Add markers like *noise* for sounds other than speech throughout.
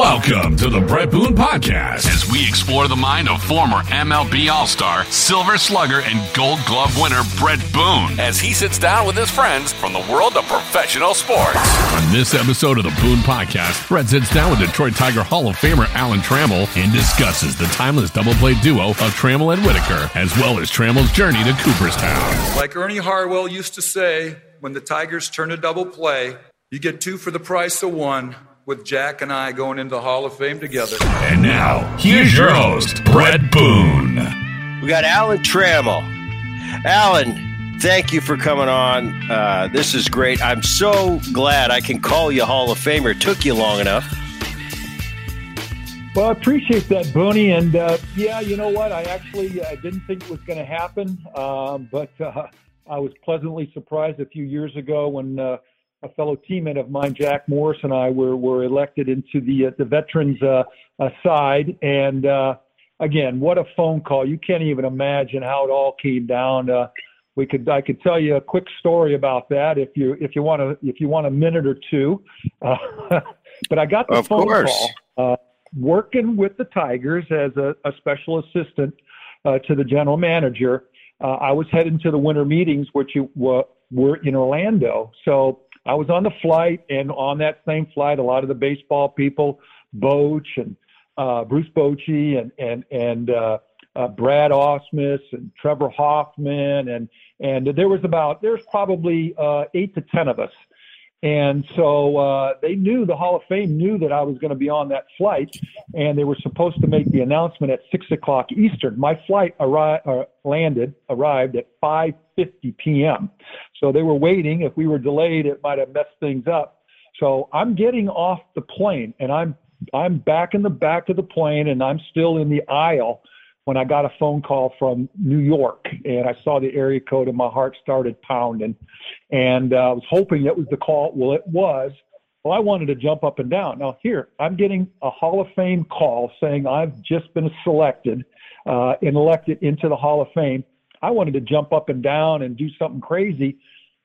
Welcome to the Bret Boone Podcast as we explore the mind of former MLB All Star, Silver Slugger, and Gold Glove winner Bret Boone as he sits down with his friends from the world of professional sports. On this episode of the Boone Podcast, Bret sits down with Detroit Tiger Hall of Famer Alan Trammell and discusses the timeless double play duo of Trammell and Whitaker, as well as Trammell's journey to Cooperstown. Like Ernie Harwell used to say, when the Tigers turn a double play, you get two for the price of one with Jack and I going into the Hall of Fame together. And now, here's your host, Bret Boone. We got Alan Trammell. Alan, thank you for coming on. Uh, this is great. I'm so glad I can call you Hall of Famer. It took you long enough. Well, I appreciate that, Booney. And uh, yeah, you know what? I actually I didn't think it was going to happen, um, but uh, I was pleasantly surprised a few years ago when uh, a fellow teammate of mine, Jack Morris, and I were were elected into the uh, the veterans uh, uh, side. And uh, again, what a phone call! You can't even imagine how it all came down. Uh, we could I could tell you a quick story about that if you if you want to if you want a minute or two. Uh, *laughs* but I got the Of phone course. call uh, working with the Tigers as a, a special assistant uh, to the general manager. Uh, I was heading to the winter meetings, which you, were, were in Orlando. So I was on the flight, and on that same flight, a lot of the baseball people, Boch and uh, Bruce Bochy and and and uh, uh, Brad Ausmus and Trevor Hoffman, and and there was about there's probably uh, eight to ten of us, and so uh, they knew the Hall of Fame knew that I was going to be on that flight, and they were supposed to make the announcement at six o'clock Eastern. My flight arri- uh, landed arrived at 5:50 p.m. So they were waiting. If we were delayed, it might have messed things up. So I'm getting off the plane, and I'm I'm back in the back of the plane, and I'm still in the aisle when I got a phone call from New York, and I saw the area code, and my heart started pounding. And uh, I was hoping it was the call. Well, it was. Well, I wanted to jump up and down. Now, here, I'm getting a Hall of Fame call saying I've just been selected uh, and elected into the Hall of Fame. I wanted to jump up and down and do something crazy,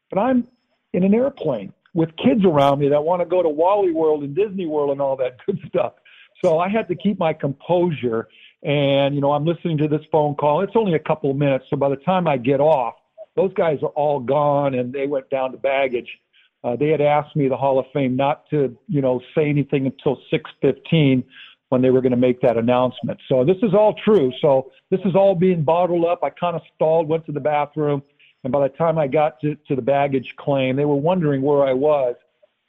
but I'm in an airplane with kids around me that want to go to Wally World and Disney World and all that good stuff. So I had to keep my composure. And, you know, I'm listening to this phone call. It's only a couple of minutes. So by the time I get off, those guys are all gone and they went down to baggage. Uh, they had asked me, the Hall of Fame, not to, you know, say anything until 6:15 when they were going to make that announcement. So this is all true. So this is all being bottled up. I kind of stalled, went to the bathroom, and by the time I got to, to the baggage claim, they were wondering where I was.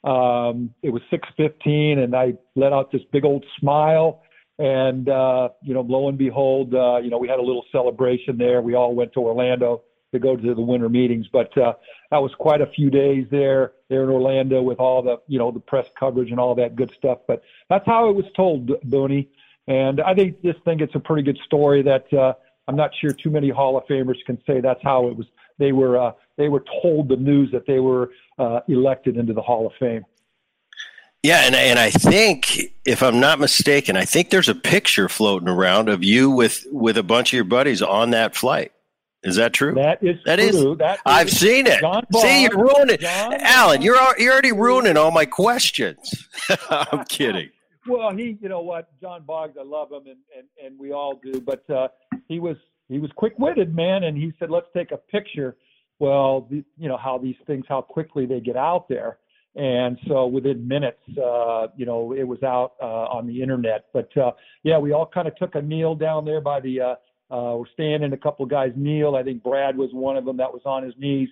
Um, it was 6:15, and I let out this big old smile. And uh, you know, lo and behold, uh, you know, we had a little celebration there. We all went to Orlando to go to the winter meetings, but uh, that was quite a few days there there in Orlando with all the you know the press coverage and all that good stuff. But that's how it was told, Booney. And I think just think it's a pretty good story that uh, I'm not sure too many Hall of Famers can say that's how it was. They were uh, they were told the news that they were uh, elected into the Hall of Fame. Yeah, and and I think if I'm not mistaken, I think there's a picture floating around of you with with a bunch of your buddies on that flight. Is that true? That is That is- true. That I've is seen it. John See, you're ruining, John Alan. You're you're already ruining all my questions. *laughs* I'm kidding. Well, he, you know what, John Boggs, I love him, and and, and we all do. But uh, he was he was quick witted, man, and he said, "Let's take a picture." Well, the, you know how these things, how quickly they get out there, and so within minutes, uh, you know, it was out uh, on the internet. But uh, yeah, we all kind of took a kneel down there by the. Uh, uh, we're standing, a couple guys kneel. I think Brad was one of them that was on his knees,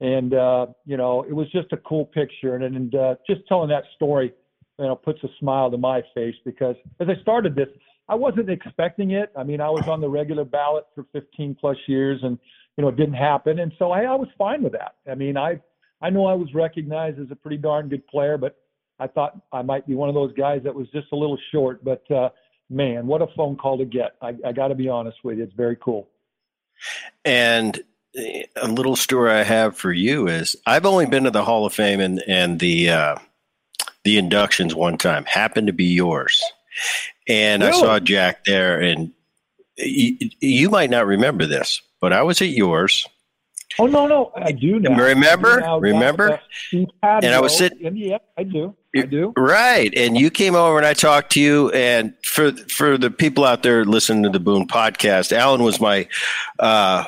and uh, you know, it was just a cool picture, and and uh, just telling that story you know, puts a smile to my face because as I started this, I wasn't expecting it. I mean, I was on the regular ballot for 15 plus years and, you know, it didn't happen. And so I, I was fine with that. I mean, I, I know I was recognized as a pretty darn good player, but I thought I might be one of those guys that was just a little short. But, uh, man, what a phone call to get. I, I got to be honest with you. It's very cool. And eh, a little story I have for you is I've only been to the Hall of Fame and and the uh, the inductions one time. Happened to be yours, and I saw Jack there. And you, you might not remember this, but I was at yours, Oh, no, no. I do now. Remember? Do now Remember? And I was sitting. Yeah, I do. I do. Right. And you came over and I talked to you. And for for the people out there listening to the Boone podcast, Alan was my uh,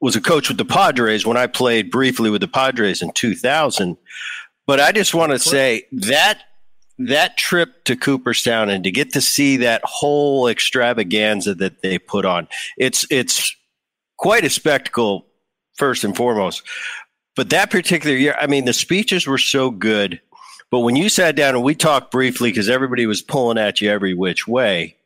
was a coach with the Padres when I played briefly with the Padres in 2000. But I just want to say that that trip to Cooperstown and to get to see that whole extravaganza that they put on, it's it's quite a spectacle first and foremost. But that particular year, I mean, the speeches were so good. But when you sat down and we talked briefly, because everybody was pulling at you every which way,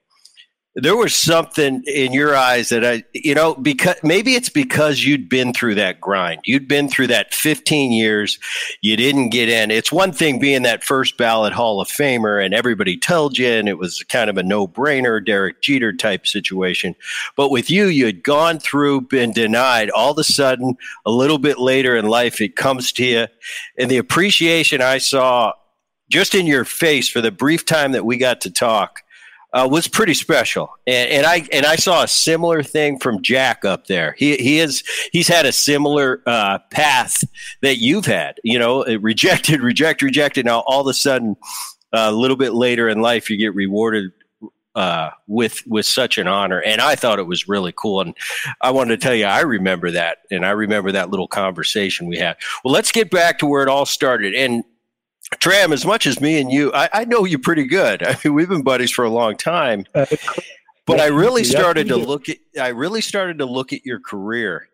there was something in your eyes that I, you know, because maybe it's because you'd been through that grind. You'd been through that 15 years. You didn't get in. It's one thing being that first ballot Hall of Famer and everybody told you, and it was kind of a no brainer, Derek Jeter type situation. But with you, you had gone through, been denied. All of a sudden, a little bit later in life, it comes to you. And the appreciation I saw just in your face for the brief time that we got to talk uh, was pretty special, and, and, I and I saw a similar thing from Jack up there. He he is he's had a similar uh, path that you've had. You know, *laughs* rejected, reject, rejected. Now all of a sudden, a little bit later in life, you get rewarded uh, with with such an honor, and I thought it was really cool. And I wanted to tell you, I remember that, and I remember that little conversation we had. Well, let's get back to where it all started, and Tram, as much as me and you, I, I, know you pretty good. *laughs* I mean, we've been buddies for a long time. Uh, but I really started to look at I really started to look at your career,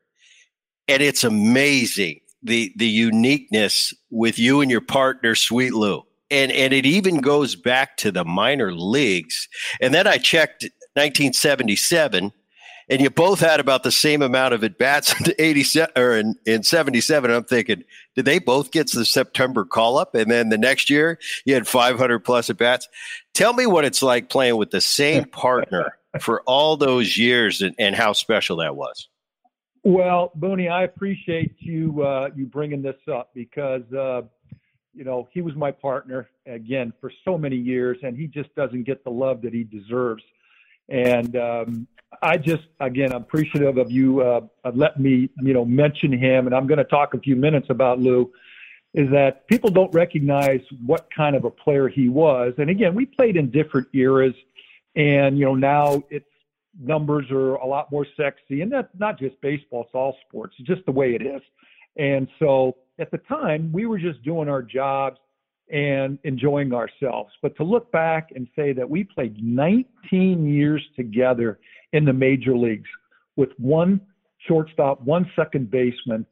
and it's amazing the the uniqueness with you and your partner, Sweet Lou. And and it even goes back to the minor leagues. And then I checked 1977 and you both had about the same amount of at bats *laughs* in 87 or in, in 77. I'm thinking, did they both get the September call up? And then the next year you had 500 plus at bats. Tell me what it's like playing with the same *laughs* partner for all those years and, and how special that was. Well, Booney, I appreciate you uh, you bringing this up because uh, you know he was my partner again for so many years, and he just doesn't get the love that he deserves. And um, I just, again, I'm appreciative of you uh, letting me, you know, mention him. And I'm going to talk a few minutes about Lou. Is that people don't recognize what kind of a player he was. And again, we played in different eras, and you know now it's numbers are a lot more sexy, and that's not just baseball; it's all sports. It's just the way it is. And so at the time, we were just doing our jobs and enjoying ourselves. But to look back and say that we played 19 years together in the major leagues with one shortstop, one second baseman,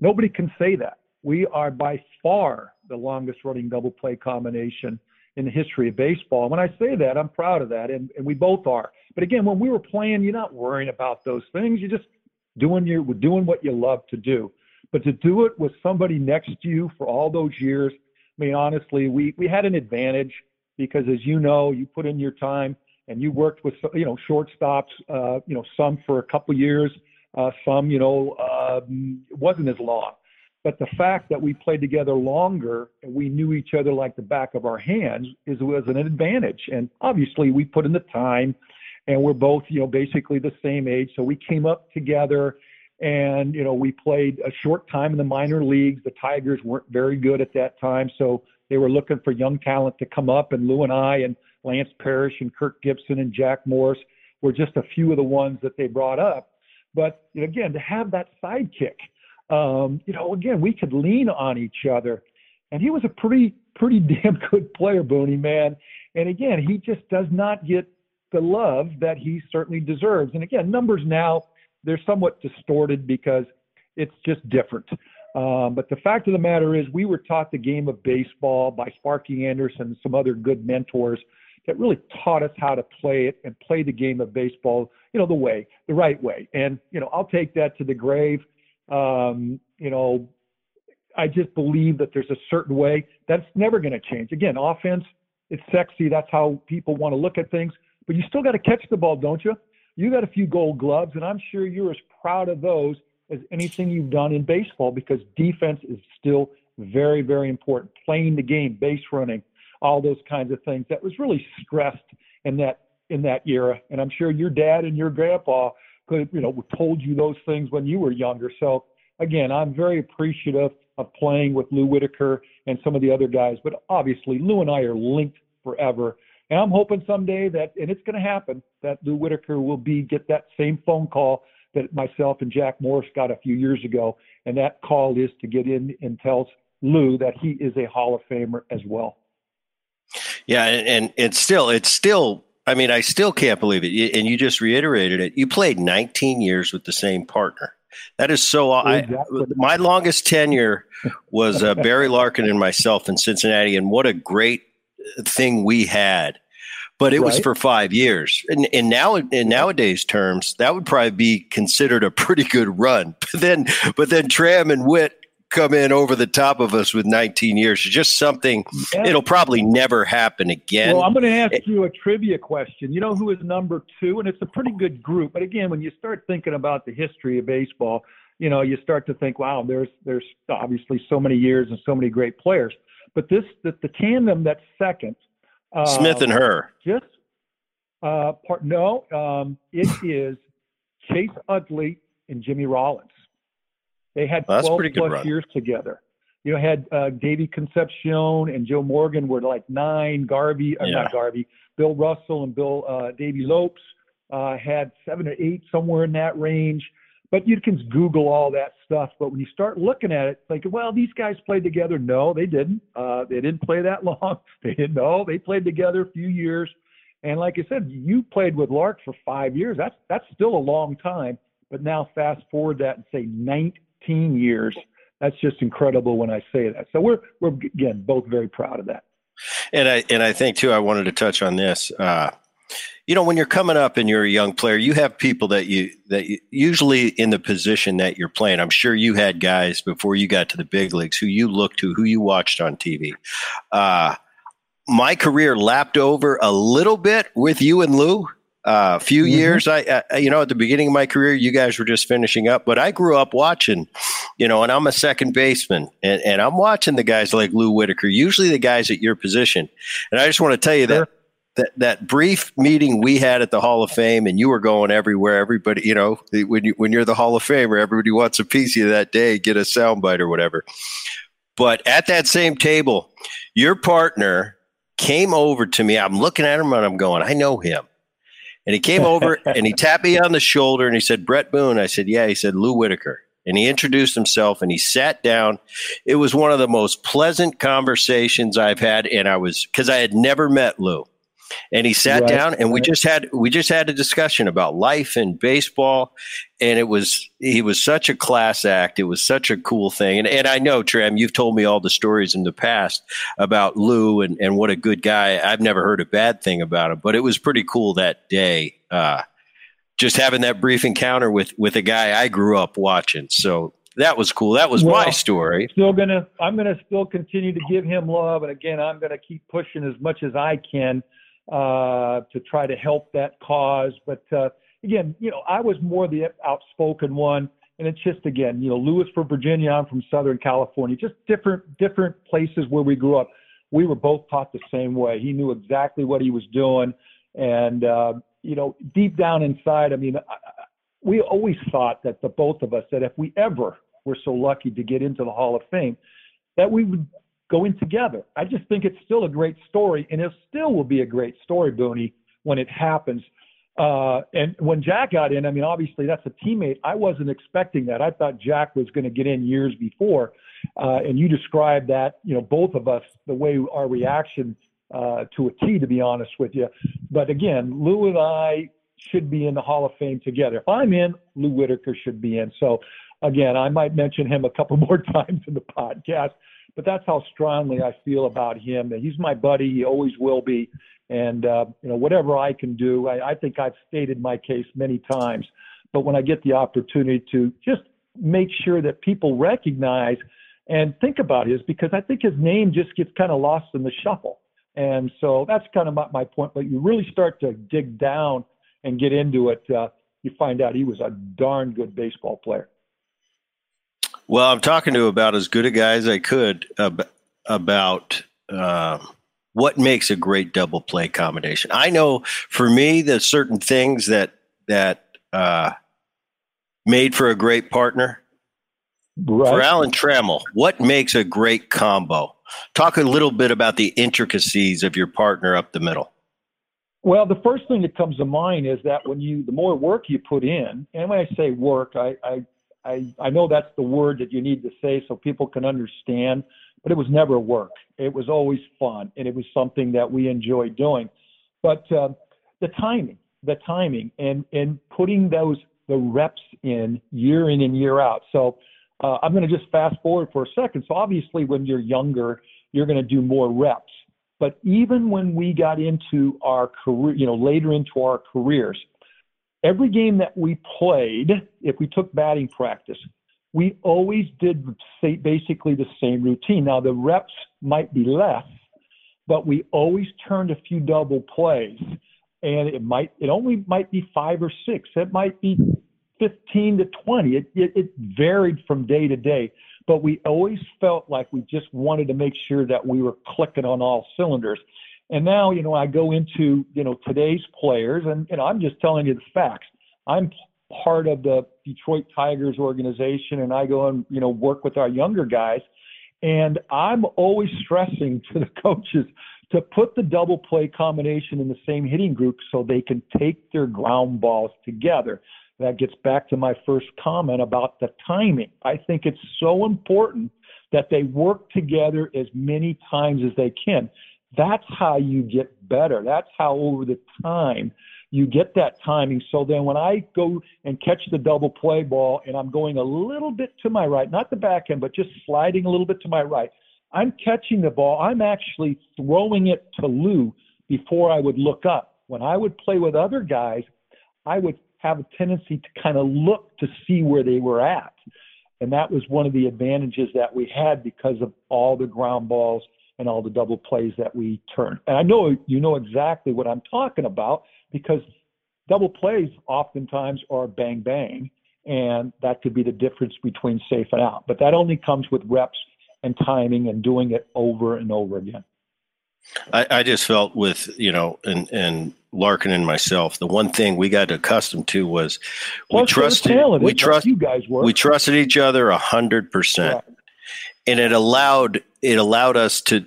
nobody can say that. We are by far the longest running double play combination in the history of baseball. When I say that, I'm proud of that, and, and we both are. But again, when we were playing, you're not worrying about those things. You're just doing your doing what you love to do. But to do it with somebody next to you for all those years I mean, honestly, we, we had an advantage because, as you know, you put in your time and you worked with, you know, shortstops, uh, you know, some for a couple years, uh, some, you know, um, wasn't as long. But the fact that we played together longer and we knew each other like the back of our hands is was an advantage. And obviously, we put in the time, and we're both, you know, basically the same age, so we came up together and, you know, we played a short time in the minor leagues. The Tigers weren't very good at that time. So they were looking for young talent to come up. And Lou and I and Lance Parrish and Kirk Gibson and Jack Morris were just a few of the ones that they brought up. But again, to have that sidekick, um, you know, again, we could lean on each other. And he was a pretty, pretty *laughs* damn good player, Booney, man. And again, he just does not get the love that he certainly deserves. And again, numbers now they're somewhat distorted because it's just different. Um, but the fact of the matter is, we were taught the game of baseball by Sparky Anderson and some other good mentors that really taught us how to play it and play the game of baseball, you know, the way, the right way. And, you know, I'll take that to the grave. Um, you know, I just believe that there's a certain way that's never going to change. Again, offense, it's sexy. That's how people want to look at things. But you still got to catch the ball, don't you? You got a few gold gloves, and I'm sure you're as proud of those as anything you've done in baseball because defense is still very, very important. Playing the game, base running, all those kinds of things. That was really stressed in that in that era, and I'm sure your dad and your grandpa could, you know, told you those things when you were younger. So again, I'm very appreciative of playing with Lou Whitaker and some of the other guys. But obviously, Lou and I are linked forever. And I'm hoping someday that, and it's going to happen, that Lou Whitaker will be get that same phone call that myself and Jack Morris got a few years ago. And that call is to get in and tell Lou that he is a Hall of Famer as well. Yeah, and, and it's still it's still I mean I still can't believe it. And you just reiterated it. You played 19 years with the same partner. That is so. Exactly. I, my longest tenure was uh, Barry Larkin and myself in Cincinnati, and what a great thing we had. But it right. was for five years, and, and now in nowadays terms, that would probably be considered a pretty good run. *laughs* But then, but then Tram and Whit come in over the top of us with 19 years. It's just something yeah. it'll probably never happen again. Well, I'm going to ask it, you a trivia question. You know who is number two? And it's a pretty good group. But again, when you start thinking about the history of baseball, you know, you start to think, wow, there's there's obviously so many years and so many great players. But this the, the tandem that's second, uh, Smith and her, just uh, part no, um, it is Chase Utley and Jimmy Rollins. They had 12 plus run. years together. You know, had uh, Davey Concepcion and Joe Morgan were like nine. Garvey, or yeah. not Garvey, Bill Russell and Bill uh, Davey Lopes uh, had seven or eight, somewhere in that range. But you can Google all that stuff. But when you start looking at it, like, well, these guys played together. No, they didn't. Uh, they didn't play that *laughs* long. They didn't know. They played together a few years. And like I said, you played with Lark for five years. That's that's still a long time. But now fast forward that and say 19 15 years. That's just incredible when I say that. So we're we're again both very proud of that. And I and I think too. I wanted to touch on this. Uh, you know, when you're coming up and you're a young player, you have people that you that you, usually in the position that you're playing. I'm sure you had guys before you got to the big leagues who you looked to, who you watched on TV. Uh, my career lapped over a little bit with you and Lou a uh, few mm-hmm. years. I, I, you know, at the beginning of my career, you guys were just finishing up, but I grew up watching, you know, and I'm a second baseman, and, and I'm watching the guys like Lou Whitaker, usually the guys at your position. And I just want to tell you sure. that that that brief meeting we had at the Hall of Fame, and you were going everywhere. Everybody, you know, when you when you're the Hall of Famer, everybody wants a piece of you that day, get a soundbite or whatever. But at that same table, your partner came over to me. I'm looking at him and I'm going, I know him. And he came over *laughs* and he tapped me on the shoulder and he said, Bret Boone. I said, Yeah. He said, Lou Whitaker. And he introduced himself and he sat down. It was one of the most pleasant conversations I've had. And I was, because I had never met Lou and he sat right, down and we just had we just had a discussion about life and baseball. And it was he was such a class act. It was such a cool thing. And, and i know tram you've told me all the stories in the past about lou and, and what a good guy. I've never heard a bad thing about him but it was pretty cool that day uh, just having that brief encounter with with a guy i grew up watching. So that was cool. That was well, my story. Still gonna, I'm gonna still continue to give him love, and again, I'm gonna keep pushing as much as I can uh, to try to help that cause. But uh, again, you know, I was more the outspoken one, and it's just again, you know, Lewis from Virginia, I'm from Southern California, just different different places where we grew up. We were both taught the same way. He knew exactly what he was doing, and uh, you know, deep down inside, I mean, I, we always thought that the both of us that if we ever were so lucky to get into the Hall of Fame, that we would going together. I just think it's still a great story, and it still will be a great story, Booney, when it happens. Uh, and when Jack got in, I mean, obviously that's a teammate. I wasn't expecting that. I thought Jack was going to get in years before. Uh, and you described that, you know, both of us, the way our reaction uh, to a T, to be honest with you. But again, Lou and I should be in the Hall of Fame together. If I'm in, Lou Whitaker should be in. So again, I might mention him a couple *laughs* more times in the podcast but that's how strongly I feel about him. He's my buddy. He always will be. And uh, you know, whatever I can do, I, I think I've stated my case many times. But when I get the opportunity to just make sure that people recognize and think about his, because I think his name just gets kind of lost in the shuffle. And so that's kind of my, my point. But you really start to dig down and get into it, uh, you find out he was a darn good baseball player. Well, I'm talking to about as good a guy as I could about uh, what makes a great double play combination. I know for me, there's certain things that that uh, made for a great partner. Right. For Alan Trammell, what makes a great combo? Talk a little bit about the intricacies of your partner up the middle. Well, the first thing that comes to mind is that when you, the more work you put in, and when I say work, I, I, I, I know that's the word that you need to say so people can understand, but it was never work. It was always fun, and it was something that we enjoyed doing. But uh, the timing, the timing, and and putting those the reps in year in and year out. So uh, I'm going to just fast forward for a second. So obviously, when you're younger, you're going to do more reps. But even when we got into our career, you know, later into our careers, every game that we played, if we took batting practice, we always did basically the same routine. Now the reps might be less, but we always turned a few double plays, and it might it only might be five or six. It might be 15 to 20. It, it, it varied from day to day but we always felt like we just wanted to make sure that we were clicking on all cylinders. And now, you know, I go into, you know, today's players and, you know, I'm just telling you the facts. I'm part of the Detroit Tigers organization and I go and, you know, work with our younger guys. And I'm always stressing to the *laughs* coaches to put the double play combination in the same hitting group so they can take their ground balls together that gets back to my first comment about the timing. I think it's so important that they work together as many times as they can. That's how you get better. That's how over the time you get that timing. So then when I go and catch the double play ball and I'm going a little bit to my right, not the back end, but just sliding a little bit to my right, I'm catching the ball. I'm actually throwing it to Lou before I would look up. When I would play with other guys, I would have a tendency to kind of look to see where they were at. And that was one of the advantages that we had because of all the ground balls and all the double plays that we turn. And I know you know exactly what I'm talking about because double plays oftentimes are bang bang, and that could be the difference between safe and out. But that only comes with reps and timing and doing it over and over again. I, I just felt with you know and and Larkin and myself, the one thing we got accustomed to was we trusted we trust you guys were. we trusted each other a hundred percent, and it allowed it allowed us to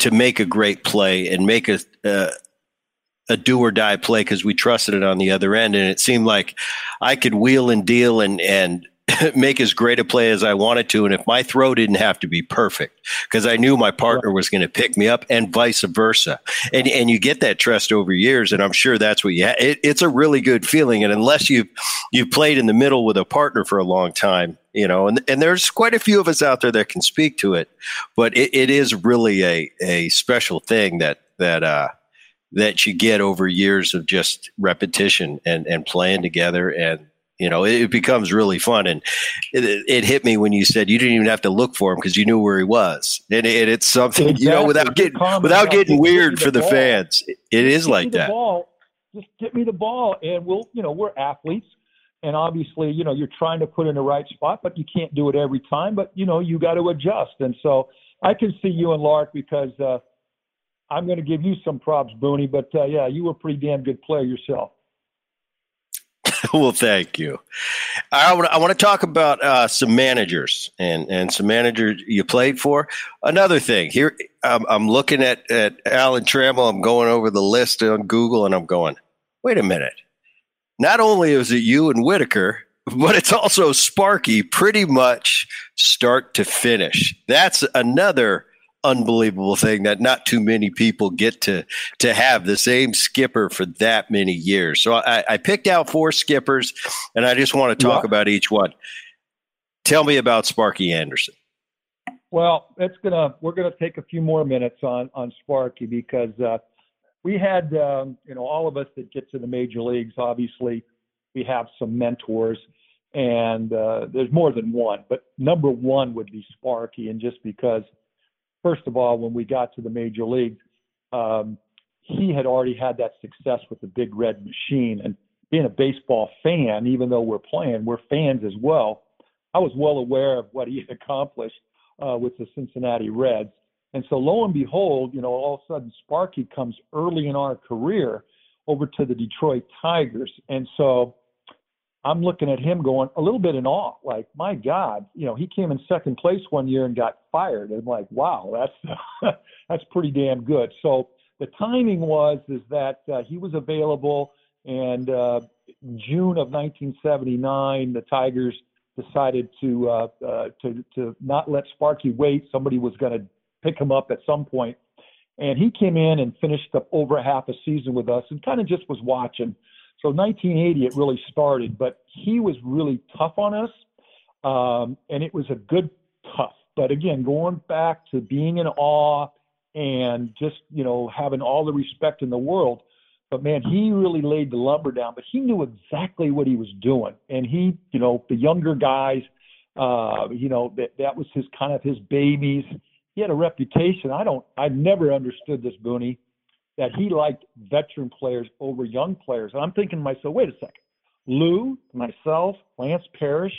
to make a great play and make a uh, a do or die play because we trusted it on the other end, and it seemed like I could wheel and deal and and *laughs* make as great a play as I wanted to. And if my throw didn't have to be perfect, because I knew my partner was going to pick me up and vice versa. And, and you get that trust over years. And I'm sure that's what you have. It, it's a really good feeling. And unless you've, you've played in the middle with a partner for a long time, you know, and, and there's quite a few of us out there that can speak to it, but it, it is really a, a special thing that, that, uh, that you get over years of just repetition and, and playing together and you know, it, it becomes really fun. And it, it, hit me when you said you didn't even have to look for him because you knew where he was. And, it, it's something, exactly. you know, without getting, without getting weird for the, the fans, it is just like that. Ball, just get me the ball and we'll, you know, we're athletes. And obviously, you know, you're trying to put in the right spot, but you can't do it every time. But, you know, you got to adjust. And so I can see you and Lark because uh, I'm going to give you some props, Booney. But uh, yeah, you were a pretty damn good player yourself. *laughs* well, thank you. I want, I want to talk about uh, some managers and, and some managers you played for. Another thing here, I'm, I'm looking at, at Alan Trammell. I'm going over the list on Google and I'm going, wait a minute. Not only is it you and Whitaker, but it's also Sparky pretty much start to finish. That's another unbelievable thing that not too many people get to to have the same skipper for that many years. So I, I picked out four skippers, and I just want to talk yeah. about each one. Tell me about Sparky Anderson. Well, it's gonna we're gonna take a few more minutes on on Sparky because uh, we had um, you know all of us that get to the major leagues. Obviously, we have some mentors, and uh, there's more than one, but number one would be Sparky, and just because first of all, when we got to the major leagues, um, he had already had that success with the big red machine. And being a baseball fan, even though we're playing, we're fans as well. I was well aware of what he had accomplished uh, with the Cincinnati Reds. And so, lo and behold, you know, all of a sudden Sparky comes early in our career over to the Detroit Tigers. And so I'm looking at him going a little bit in awe, like, my God, you know, he came in second place one year and got fired. And I'm like, wow, that's *laughs* that's pretty damn good. So the timing was is that uh, he was available, and uh, June of 1979, the Tigers decided to uh, uh, to to not let Sparky wait. Somebody was going to pick him up at some point, and he came in and finished up over half a season with us, and kind of just was watching. So 1980 it really started, but he was really tough on us, um, and it was a good tough. But again, going back to being in awe and just you know having all the respect in the world but man, he really laid the lumber down, but he knew exactly what he was doing. And he, you know, the younger guys, uh, you know, that, that was his kind of his babies. He had a reputation. I don't, I never understood this, Booney, that he liked veteran players over young players. And I'm thinking to myself, wait a second. Lou, myself, Lance Parrish,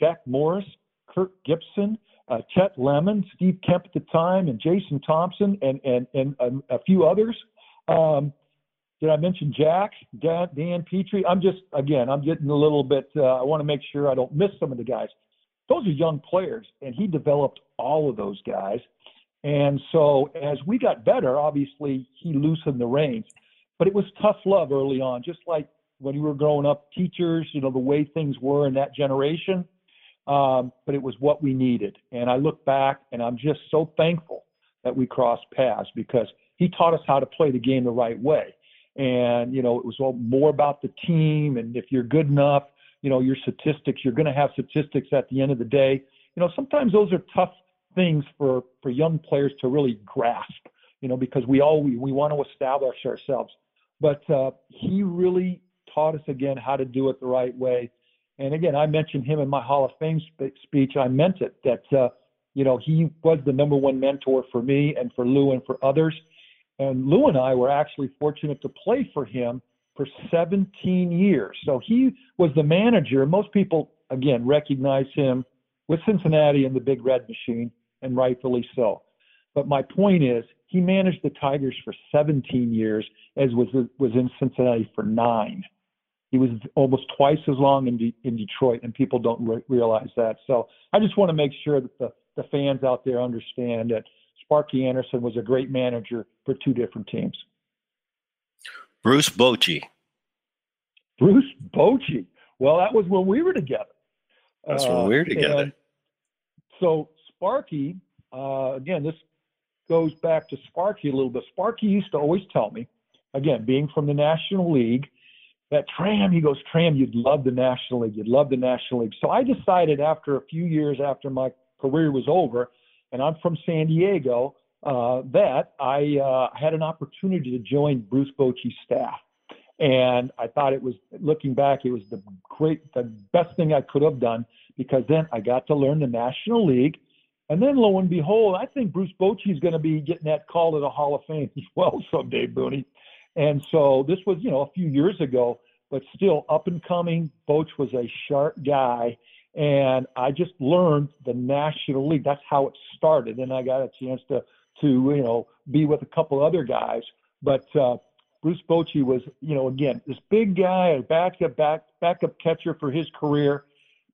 Jack Morris, Kirk Gibson, uh, Chet Lemon, Steve Kemp at the time, and Jason Thompson, and and and um, a few others. Um, did I mention Jack, Dan, Dan Petry? I'm just, again, I'm getting a little bit, uh, I want to make sure I don't miss some of the guys. Those are young players, and he developed all of those guys. And so as we got better, obviously he loosened the reins. But it was tough love early on, just like when you were growing up, teachers, you know, the way things were in that generation. Um, but it was what we needed. And I look back and I'm just so thankful that we crossed paths because he taught us how to play the game the right way and you know it was all more about the team and if you're good enough you know your statistics you're going to have statistics at the end of the day you know sometimes those are tough things for for young players to really grasp you know because we all we, we want to establish ourselves. But uh, he really taught us again how to do it the right way. And again i mentioned him in my hall of fame sp- speech. I meant it that uh, you know he was the number one mentor for me and for lou and for others. And Lou and I were actually fortunate to play for him for 17 years. So he was the manager. Most people, again, recognize him with Cincinnati and the Big Red Machine, and rightfully so. But my point is, he managed the Tigers for 17 years, as was was in Cincinnati for nine. He was almost twice as long in, De- in Detroit, and people don't re- realize that. So I just want to make sure that the, the fans out there understand that Sparky Anderson was a great manager for two different teams. Bruce Bochy. Bruce Bochy. Well, that was when we were together. That's when we were uh, together. so Sparky, uh, again, this goes back to Sparky a little bit. Sparky used to always tell me, again, being from the National League, that Tram, he goes, Tram, you'd love the National League. You'd love the National League. So I decided after a few years after my career was over, and I'm from San Diego, uh, that I uh, had an opportunity to join Bruce Bochy's staff. And I thought it was, looking back, it was the great, the best thing I could have done because then I got to learn the National League. And then lo and behold, I think Bruce Bochy is going to be getting that call to the Hall of Fame as *laughs* well someday, Booney. And so this was, you know, a few years ago, but still up and coming. Boch was a sharp guy and I just learned the National League. That's how it started, and I got a chance to to you know be with a couple other guys. But uh, Bruce Bochy was you know again this big guy, a backup back backup catcher for his career,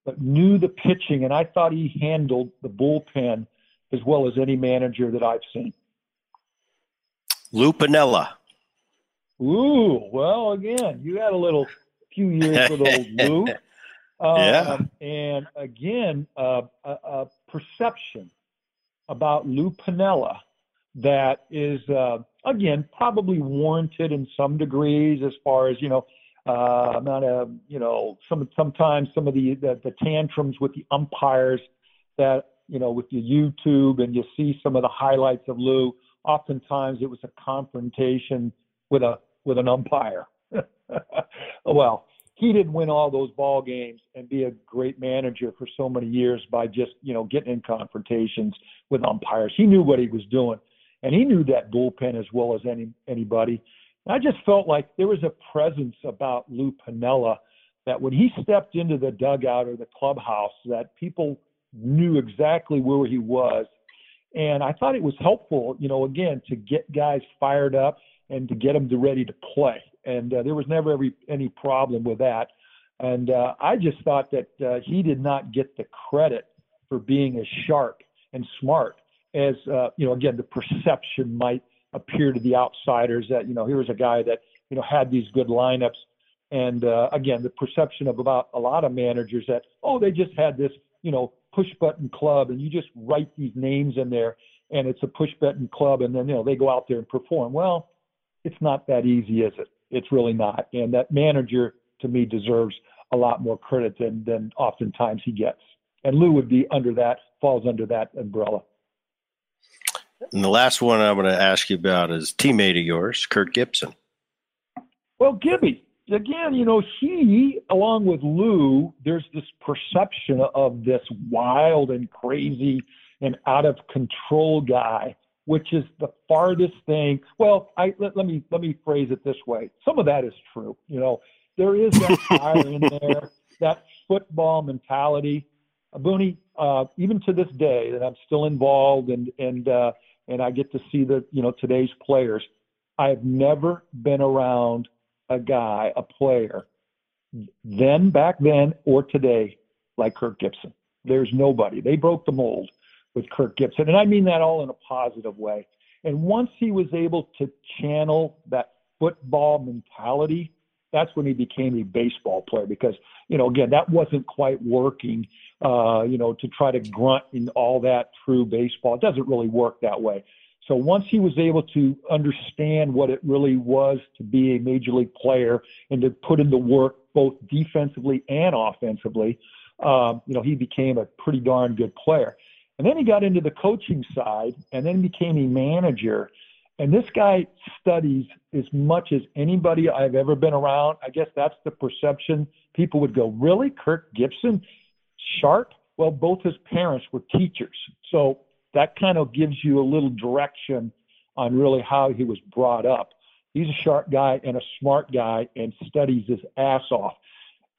but knew the pitching, and I thought he handled the bullpen as well as any manager that I've seen. Lou Piniella. Ooh, well, again, you had a little few years with old *laughs* Lou. yeah. Um, and again, uh, a, a, perception about Lou Piniella that is, uh, again, probably warranted in some degrees as far as, you know, uh, amount of, you know, some, sometimes some of the, the, the tantrums with the umpires that, you know, with your YouTube and you see some of the highlights of Lou, oftentimes it was a confrontation with a, with an umpire. *laughs* well, he didn't win all those ball games and be a great manager for so many years by just you know getting in confrontations with umpires. He knew what he was doing, and he knew that bullpen as well as any anybody. I just felt like there was a presence about Lou Piniella that when he stepped into the dugout or the clubhouse, that people knew exactly where he was. And I thought it was helpful, you know, again, to get guys fired up and to get them to ready to play and uh, there was never every, any problem with that. And uh, I just thought that uh, he did not get the credit for being as sharp and smart as, uh, you know, again, the perception might appear to the outsiders that, you know, here was a guy that, you know, had these good lineups. And uh, again, the perception of about a lot of managers that, oh, they just had this, you know, push button club and you just write these names in there and it's a push button club and then, you know, they go out there and perform. Well, it's not that easy, is it? It's really not. And that manager, to me, deserves a lot more credit than, than oftentimes he gets. And Lou would be under that, falls under that umbrella. And the last one I'm going to ask you about is teammate of yours, Kirk Gibson. Well, Gibby, again, you know, he, along with Lou, there's this perception of this wild and crazy and out of control guy, which is the farthest thing. Well, I let, let me let me phrase it this way. Some of that is true. You know, there is that *laughs* fire in there, that football mentality. Booney, uh, even to this day, that I'm still involved and and uh, and I get to see the you know today's players. I have never been around a guy, a player, then back then or today, like Kirk Gibson. There's nobody. They broke the mold with Kirk Gibson, and I mean that all in a positive way. And once he was able to channel that football mentality, that's when he became a baseball player because you know again that wasn't quite working uh, you know to try to grunt in all that through baseball it doesn't really work that way so once he was able to understand what it really was to be a major league player and to put in the work both defensively and offensively, um, you know, he became a pretty darn good player. And then he got into the coaching side and then became a manager. And this guy studies as much as anybody I've ever been around. I guess that's the perception. People would go, Really? Kirk Gibson? Sharp? Well, both his parents were teachers. So that kind of gives you a little direction on really how he was brought up. He's a sharp guy and a smart guy and studies his ass off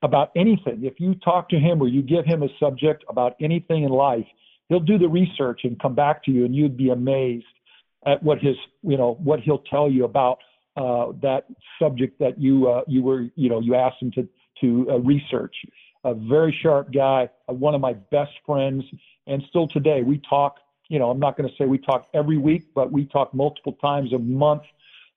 about anything. If you talk to him or you give him a subject about anything in life, he'll do the research and come back to you, and you'd be amazed at what his, you know, what he'll tell you about uh, that subject that you uh, you were, you know, you asked him to to uh, research. A very sharp guy, uh, one of my best friends, and still today we talk you know, I'm not going to say we talk every week, but we talk multiple times a month.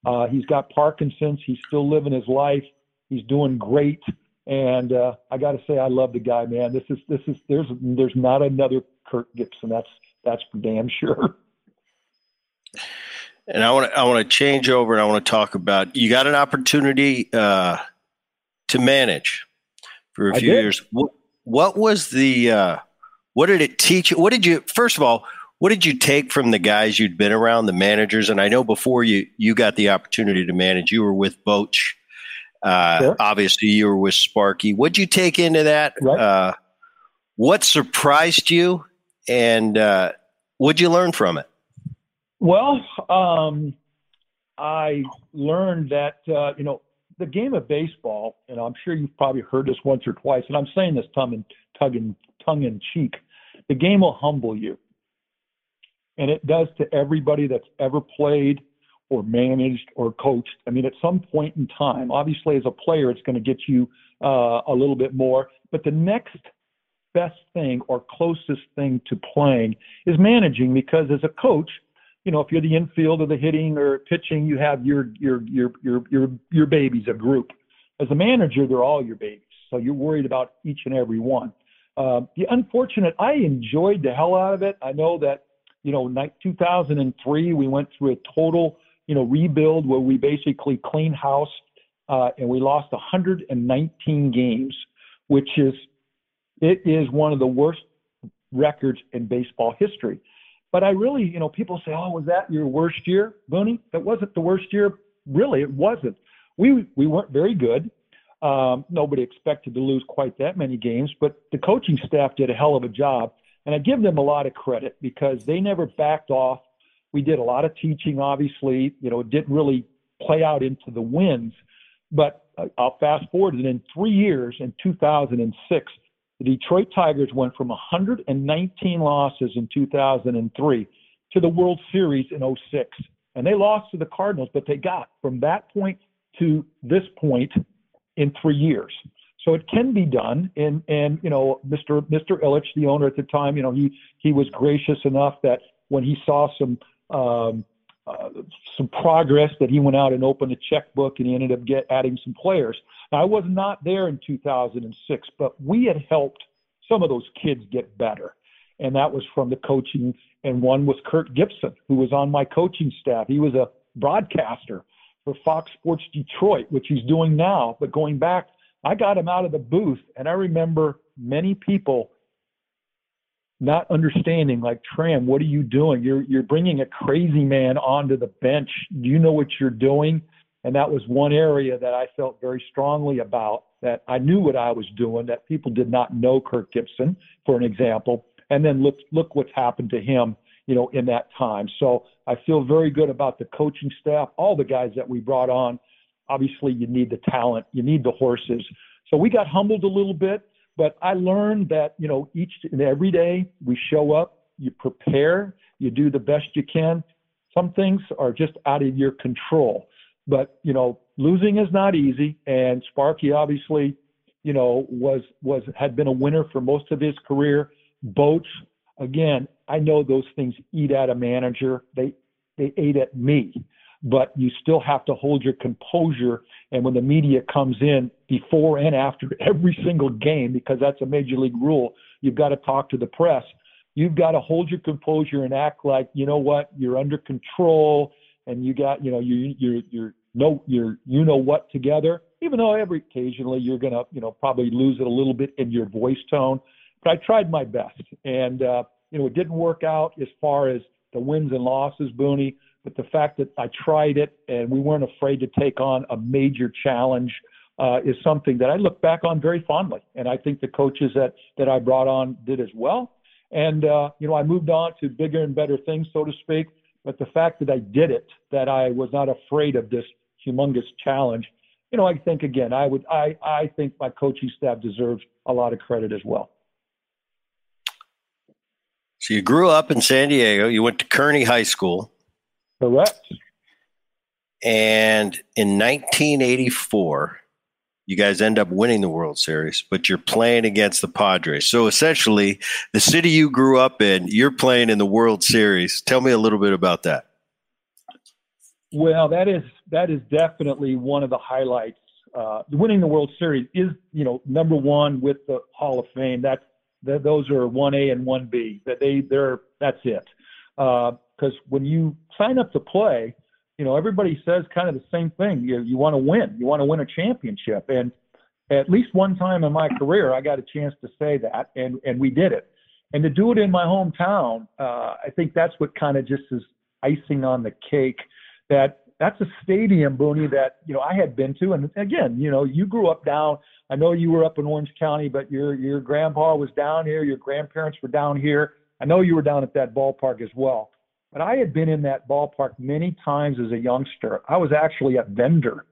Uh, he's got Parkinson's. He's still living his life. He's doing great. And uh, I got to say, I love the guy, man. This is this is there's there's not another Kirk Gibson. That's that's for damn sure. And I want to I want to change over and I want to talk about you got an opportunity uh, to manage for a few years. What, what was the uh, what did it teach you? What did you first of all? What did you take from the guys you'd been around, the managers? And I know before you you got the opportunity to manage, you were with Boch. Uh, sure. Obviously, you were with Sparky. What'd you take into that? Right. Uh, what surprised you, and uh, what'd you learn from it? Well, um, I learned that uh, you know the game of baseball, and I'm sure you've probably heard this once or twice, and I'm saying this tongue in, tongue in, cheek. The game will humble you and it does to everybody that's ever played or managed or coached. I mean, at some point in time, obviously as a player, it's going to get you uh, a little bit more, but the next best thing or closest thing to playing is managing because as a coach, you know, if you're the infield or the hitting or pitching, you have your your your your your your babies, a group. As a manager, they're all your babies, so you're worried about each and every one. Uh, the unfortunate, I enjoyed the hell out of it. I know that you know, 2003, we went through a total, you know, rebuild where we basically cleaned house uh, and we lost 119 games, which is, it is one of the worst records in baseball history. But I really, you know, people say, oh, was that your worst year, Booney? That wasn't the worst year. Really, it wasn't. We, we weren't very good. Um, nobody expected to lose quite that many games, but the coaching staff did a hell of a job. And I give them a lot of credit because they never backed off. We did a lot of teaching, obviously. You know, it didn't really play out into the wins. But uh, I'll fast forward, and in three years, in 2006, the Detroit Tigers went from 119 losses in 2003 to the World Series in 06. And they lost to the Cardinals, but they got from that point to this point in three years. So it can be done. And and you know, Mr. Mr. Ilitch, the owner at the time, you know, he he was gracious enough that when he saw some um, uh, some progress that he went out and opened a checkbook and he ended up get, adding some players. Now, I was not there in 2006, but we had helped some of those kids get better. And that was from the coaching. And one was Kirk Gibson, who was on my coaching staff. He was a broadcaster for Fox Sports Detroit, which he's doing now. But going back, I got him out of the booth. And I remember many people not understanding like Tram, what are you doing? You're you're bringing a crazy man onto the bench. Do you know what you're doing? And that was one area that I felt very strongly about that I knew what I was doing, that people did not know Kirk Gibson, for an example. And then look look what's happened to him, you know, in that time. So I feel very good about the coaching staff, all the guys that we brought on. Obviously you need the talent, you need the horses. So we got humbled a little bit but I learned that, you know, each and every day we show up, you prepare, you do the best you can. Some things are just out of your control. But, you know, losing is not easy. And Sparky obviously, you know, was was had been a winner for most of his career. Boats, again, I know those things eat at a manager. They they ate at me but you still have to hold your composure. And when the media comes in before and after *laughs* every single game, because that's a major league rule, you've got to talk to the press. You've got to hold your composure and act like you know what you're under control, and you got you know you you you're no you're you know what together. Even though every occasionally you're gonna you know probably lose it a little bit in your voice tone, but I tried my best, and uh, you know it didn't work out as far as the wins and losses, Booney but the fact that I tried it and we weren't afraid to take on a major challenge uh, is something that I look back on very fondly. And I think the coaches that, that I brought on did as well. And, uh, you know, I moved on to bigger and better things, so to speak. But the fact that I did it, that I was not afraid of this humongous challenge, you know, I think again, I would, I, I think my coaching staff deserves a lot of credit as well. So you grew up in San Diego. You went to Kearny High School. Correct. And in 1984, you guys end up winning the World Series, but you're playing against the Padres. So essentially, the city you grew up in, you're playing in the World Series. Tell me a little bit about that. Well, that is that is definitely one of the highlights. Uh, winning the World Series is, you know, number one with the Hall of Fame. That, that those are one A and one B. That they they're that's it. Uh, because when you sign up to play, you know, everybody says kind of the same thing. You, you want to win. You want to win a championship. And at least one time in my career, I got a chance to say that, and, and we did it. And to do it in my hometown, uh, I think that's what kind of just is icing on the cake. That that's a stadium, Booney, that you know I had been to. And again, you know, you grew up down. I know you were up in Orange County, but your your grandpa was down here. Your grandparents were down here. I know you were down at that ballpark as well. But I had been in that ballpark many times as a youngster. I was actually a vendor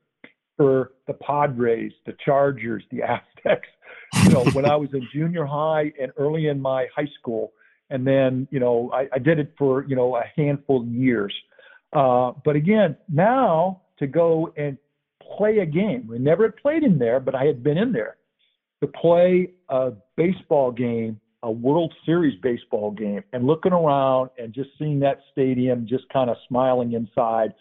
for the Padres, the Chargers, the *laughs* Aztecs. You know, when I was in junior high and early in my high school, and then you know I, I did it for you know a handful of years. Uh, but again, now to go and play a game, we never had played in there, but I had been in there to play a baseball game a World Series baseball game and looking around and just seeing that stadium just kind of smiling inside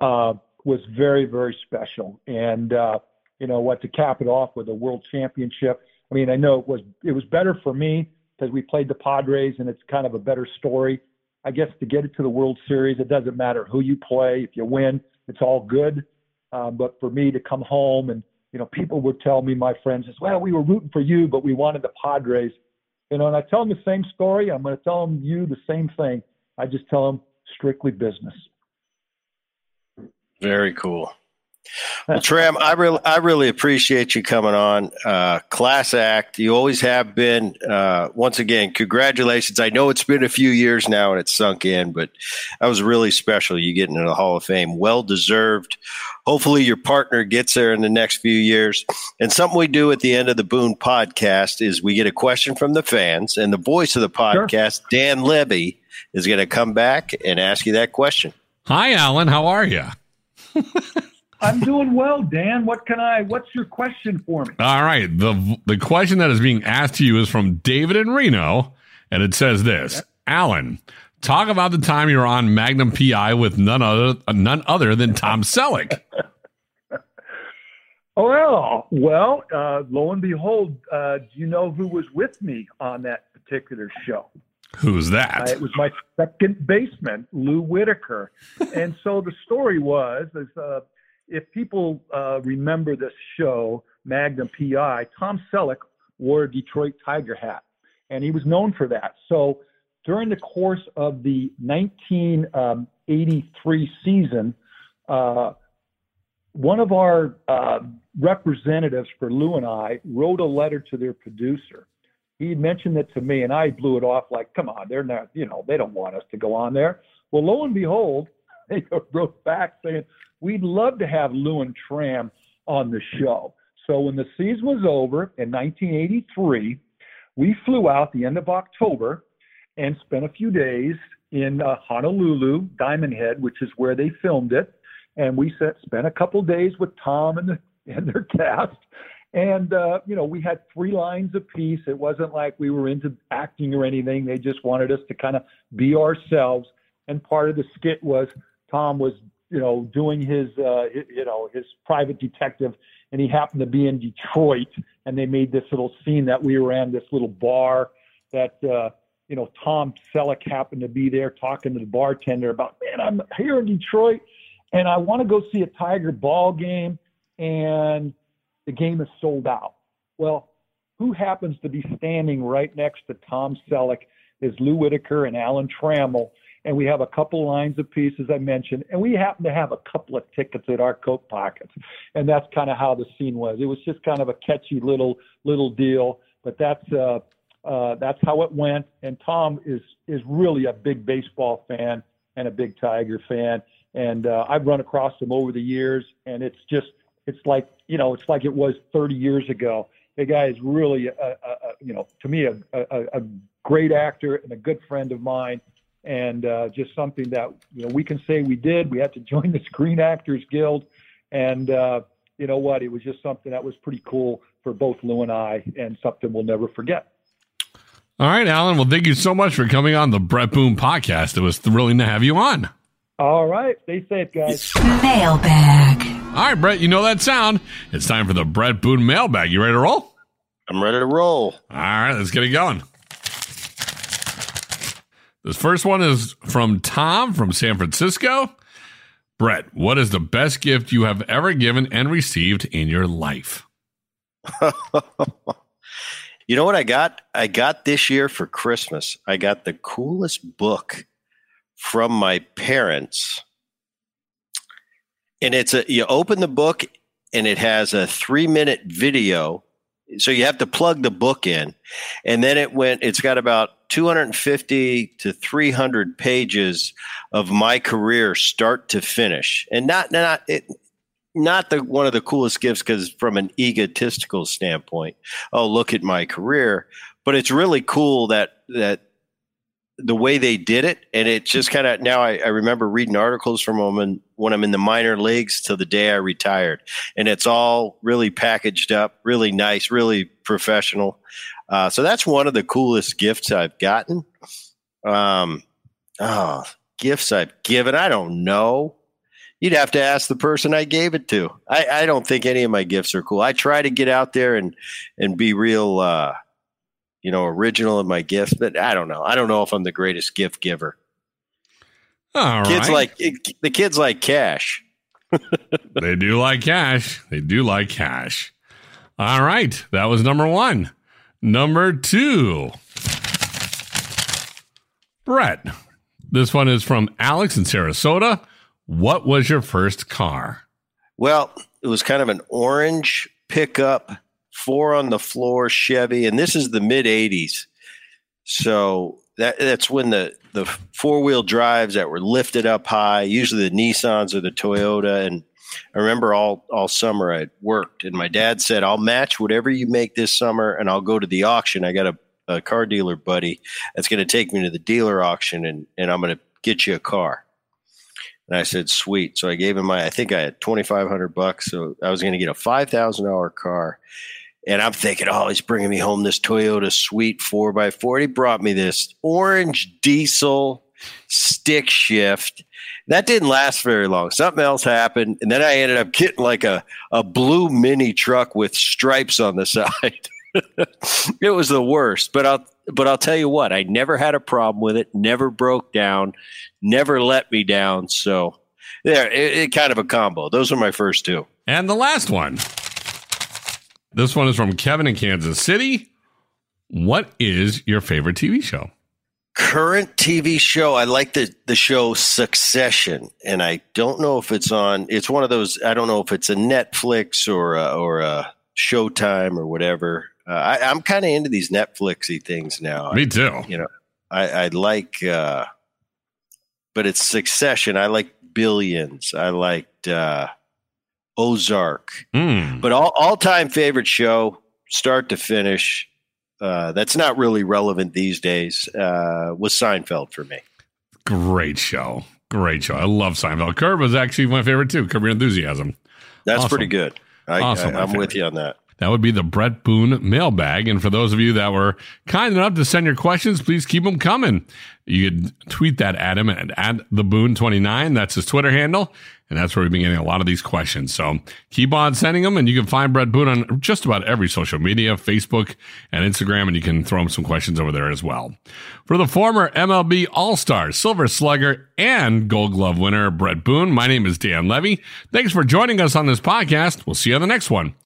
uh, was very, very special. And, uh, you know, what to cap it off with a World Championship. I mean, I know it was it was better for me because we played the Padres and it's kind of a better story. I guess to get it to the World Series, it doesn't matter who you play. If you win, it's all good. Um, but for me to come home and you know, people would tell me, my friends, as well, we were rooting for you, but we wanted the Padres. You know, and I tell them the same story. I'm going to tell them you the same thing. I just tell them strictly business. Very cool. Well, Tram, I really, I really appreciate you coming on. Uh, class act. You always have been. Uh, once again, congratulations. I know it's been a few years now and it's sunk in, but that was really special. You getting into the Hall of Fame, well deserved. Hopefully, your partner gets there in the next few years. And something we do at the end of the Boone podcast is we get a question from the fans, and the voice of the podcast, sure. Dan Levy, is going to come back and ask you that question. Hi, Alan. How are you? *laughs* I'm doing well, Dan. What can I? What's your question for me? All right. the The question that is being asked to you is from David in Reno, and it says this: Alan, talk about the time you were on Magnum PI with none other none other than Tom *laughs* Selleck. Oh, well, well, uh, lo and behold, uh, do you know who was with me on that particular show? Who's that? Uh, it was my second baseman, Lou Whitaker. *laughs* and so the story was, is, uh, if people uh, remember this show, Magnum PI, Tom Selleck wore a Detroit Tiger hat, and he was known for that. So during the course of the 1983 season, uh, one of our uh, representatives for Lou and I wrote a letter to their producer. He mentioned it to me, and I blew it off like, "Come on, they're not, you know, they don't want us to go on there." Well, lo and behold, *laughs* they wrote back saying, "We'd love to have Lou and Tram on the show." So when the season was over in 1983, we flew out the end of October and spent a few days in uh, Honolulu, Diamond Head, which is where they filmed it and we set, spent a couple days with Tom and, the, and their cast. And, uh, you know, we had three lines apiece. It wasn't like we were into acting or anything. They just wanted us to kind of be ourselves. And part of the skit was Tom was, you know, doing his, uh, you know, his private detective, and he happened to be in Detroit. And they made this little scene that we were in this little bar that, uh, you know, Tom Selleck happened to be there talking to the bartender about, man, I'm here in Detroit and I want to go see a Tiger ball game, and the game is sold out. Well, who happens to be standing right next to Tom Selleck is Lou Whitaker and Alan Trammell, and we have a couple lines of pieces I mentioned, and we happen to have a couple of tickets in our coat pockets, and that's kind of how the scene was. It was just kind of a catchy little little deal, but that's uh, uh, that's how it went. And Tom is is really a big baseball fan and a big Tiger fan, and uh, I've run across them over the years, and it's just it's like you know it's like it was 30 years ago. The guy is really, a, a, a, you know, to me, a, a, great actor and a good friend of mine, and uh, just something that you know we can say we did. We had to *laughs* join the Screen Actors Guild, and uh, you know what? It was just something that was pretty cool for both Lou and I, and something we'll never forget. All right, Alan. Well, thank you so much for coming on the Bret Boone podcast. It was thrilling to have you on. All right. Stay safe, guys. Mailbag. All right, Bret. you know that sound. It's time for the Bret Boone mailbag. You ready to roll? I'm ready to roll. All right, let's get it going. This first one is from Tom from San Francisco. Bret, what is the best gift you have ever given and received in your life? *laughs* you know what I got? I got this year for Christmas. I got the coolest book from my parents. And it's a you open the book and it has a three minute video. So you have to plug the book in. And then it went, it's got about 250 to 300 pages of my career start to finish. And not, not, it, not the one of the coolest gifts because from an egotistical standpoint, oh look at my career, but it's really cool that that the way they did it, and it just kind of now I, I, remember reading articles from them when, when I'm in the minor leagues till the day I retired, and it's all really packaged up, really nice, really professional. Uh, so that's one of the coolest gifts I've gotten. Um, oh, gifts I've given, I don't know. You'd have to ask the person I gave it to. I, I don't think any of my gifts are cool. I try to get out there and and be real. Uh, you know, original in my gifts, but I don't know. I don't know if I'm the greatest gift giver. All kids right. like the kids like cash. *laughs* they do like cash. They do like cash. All right. That was number one. Number two. Bret. This one is from Alex in Sarasota. What was your first car? Well, it was kind of an orange pickup four on the floor Chevy, and this is the mid '80s. So that that's when the the four wheel drives that were lifted up high, usually the Nissans or the Toyota. And I remember all all summer I worked, and my dad said, "I'll match whatever you make this summer, and I'll go to the auction. I got a, a car dealer buddy that's going to take me to the dealer auction, and and I'm going to get you a car." And I said, sweet. So I gave him my, I think I had 2,500 bucks. So I was going to get a $5,000 car. And I'm thinking, oh, he's bringing me home this Toyota Sweet 4x4. He brought me this orange diesel stick shift. That didn't last very long. Something else happened. And then I ended up getting like a, a blue mini truck with stripes on the *laughs* side. it was the worst. But I'll but I'll tell you what, I never had a problem with it, never broke down, never let me down. So there, it, it kind of a combo. Those are my first two. And the last one. This one is from Kevin in Kansas City. What is your favorite TV show? Current TV show. I like the the show Succession, and I don't know if it's on. It's one of those. I don't know if it's a Netflix or a, or a Showtime or whatever. Uh, I, am kind of into these Netflixy things now. Me too. you know, I, I like, uh, but it's Succession. I like Billions. I liked uh, Ozark. Mm. But all all time favorite show, start to finish. Uh, that's not really relevant these days. Uh, was Seinfeld for me? Great show. Great show. I love Seinfeld. Curb was actually my favorite too. Curb Your Enthusiasm. That's Awesome. pretty good. I, Awesome, I, I'm with you on that. That would be the Bret Boone mailbag. And for those of you that were kind enough to send your questions, please keep them coming. You could tweet that at him at, at the Boone29. That's his Twitter handle. And that's where we've been getting a lot of these questions. So keep on sending them. And you can find Bret Boone on just about every social media, Facebook and Instagram. And you can throw him some questions over there as well. For the former MLB All Star, Silver Slugger, and Gold Glove winner, Bret Boone, my name is Dan Levy. Thanks for joining us on this podcast. We'll see you on the next one.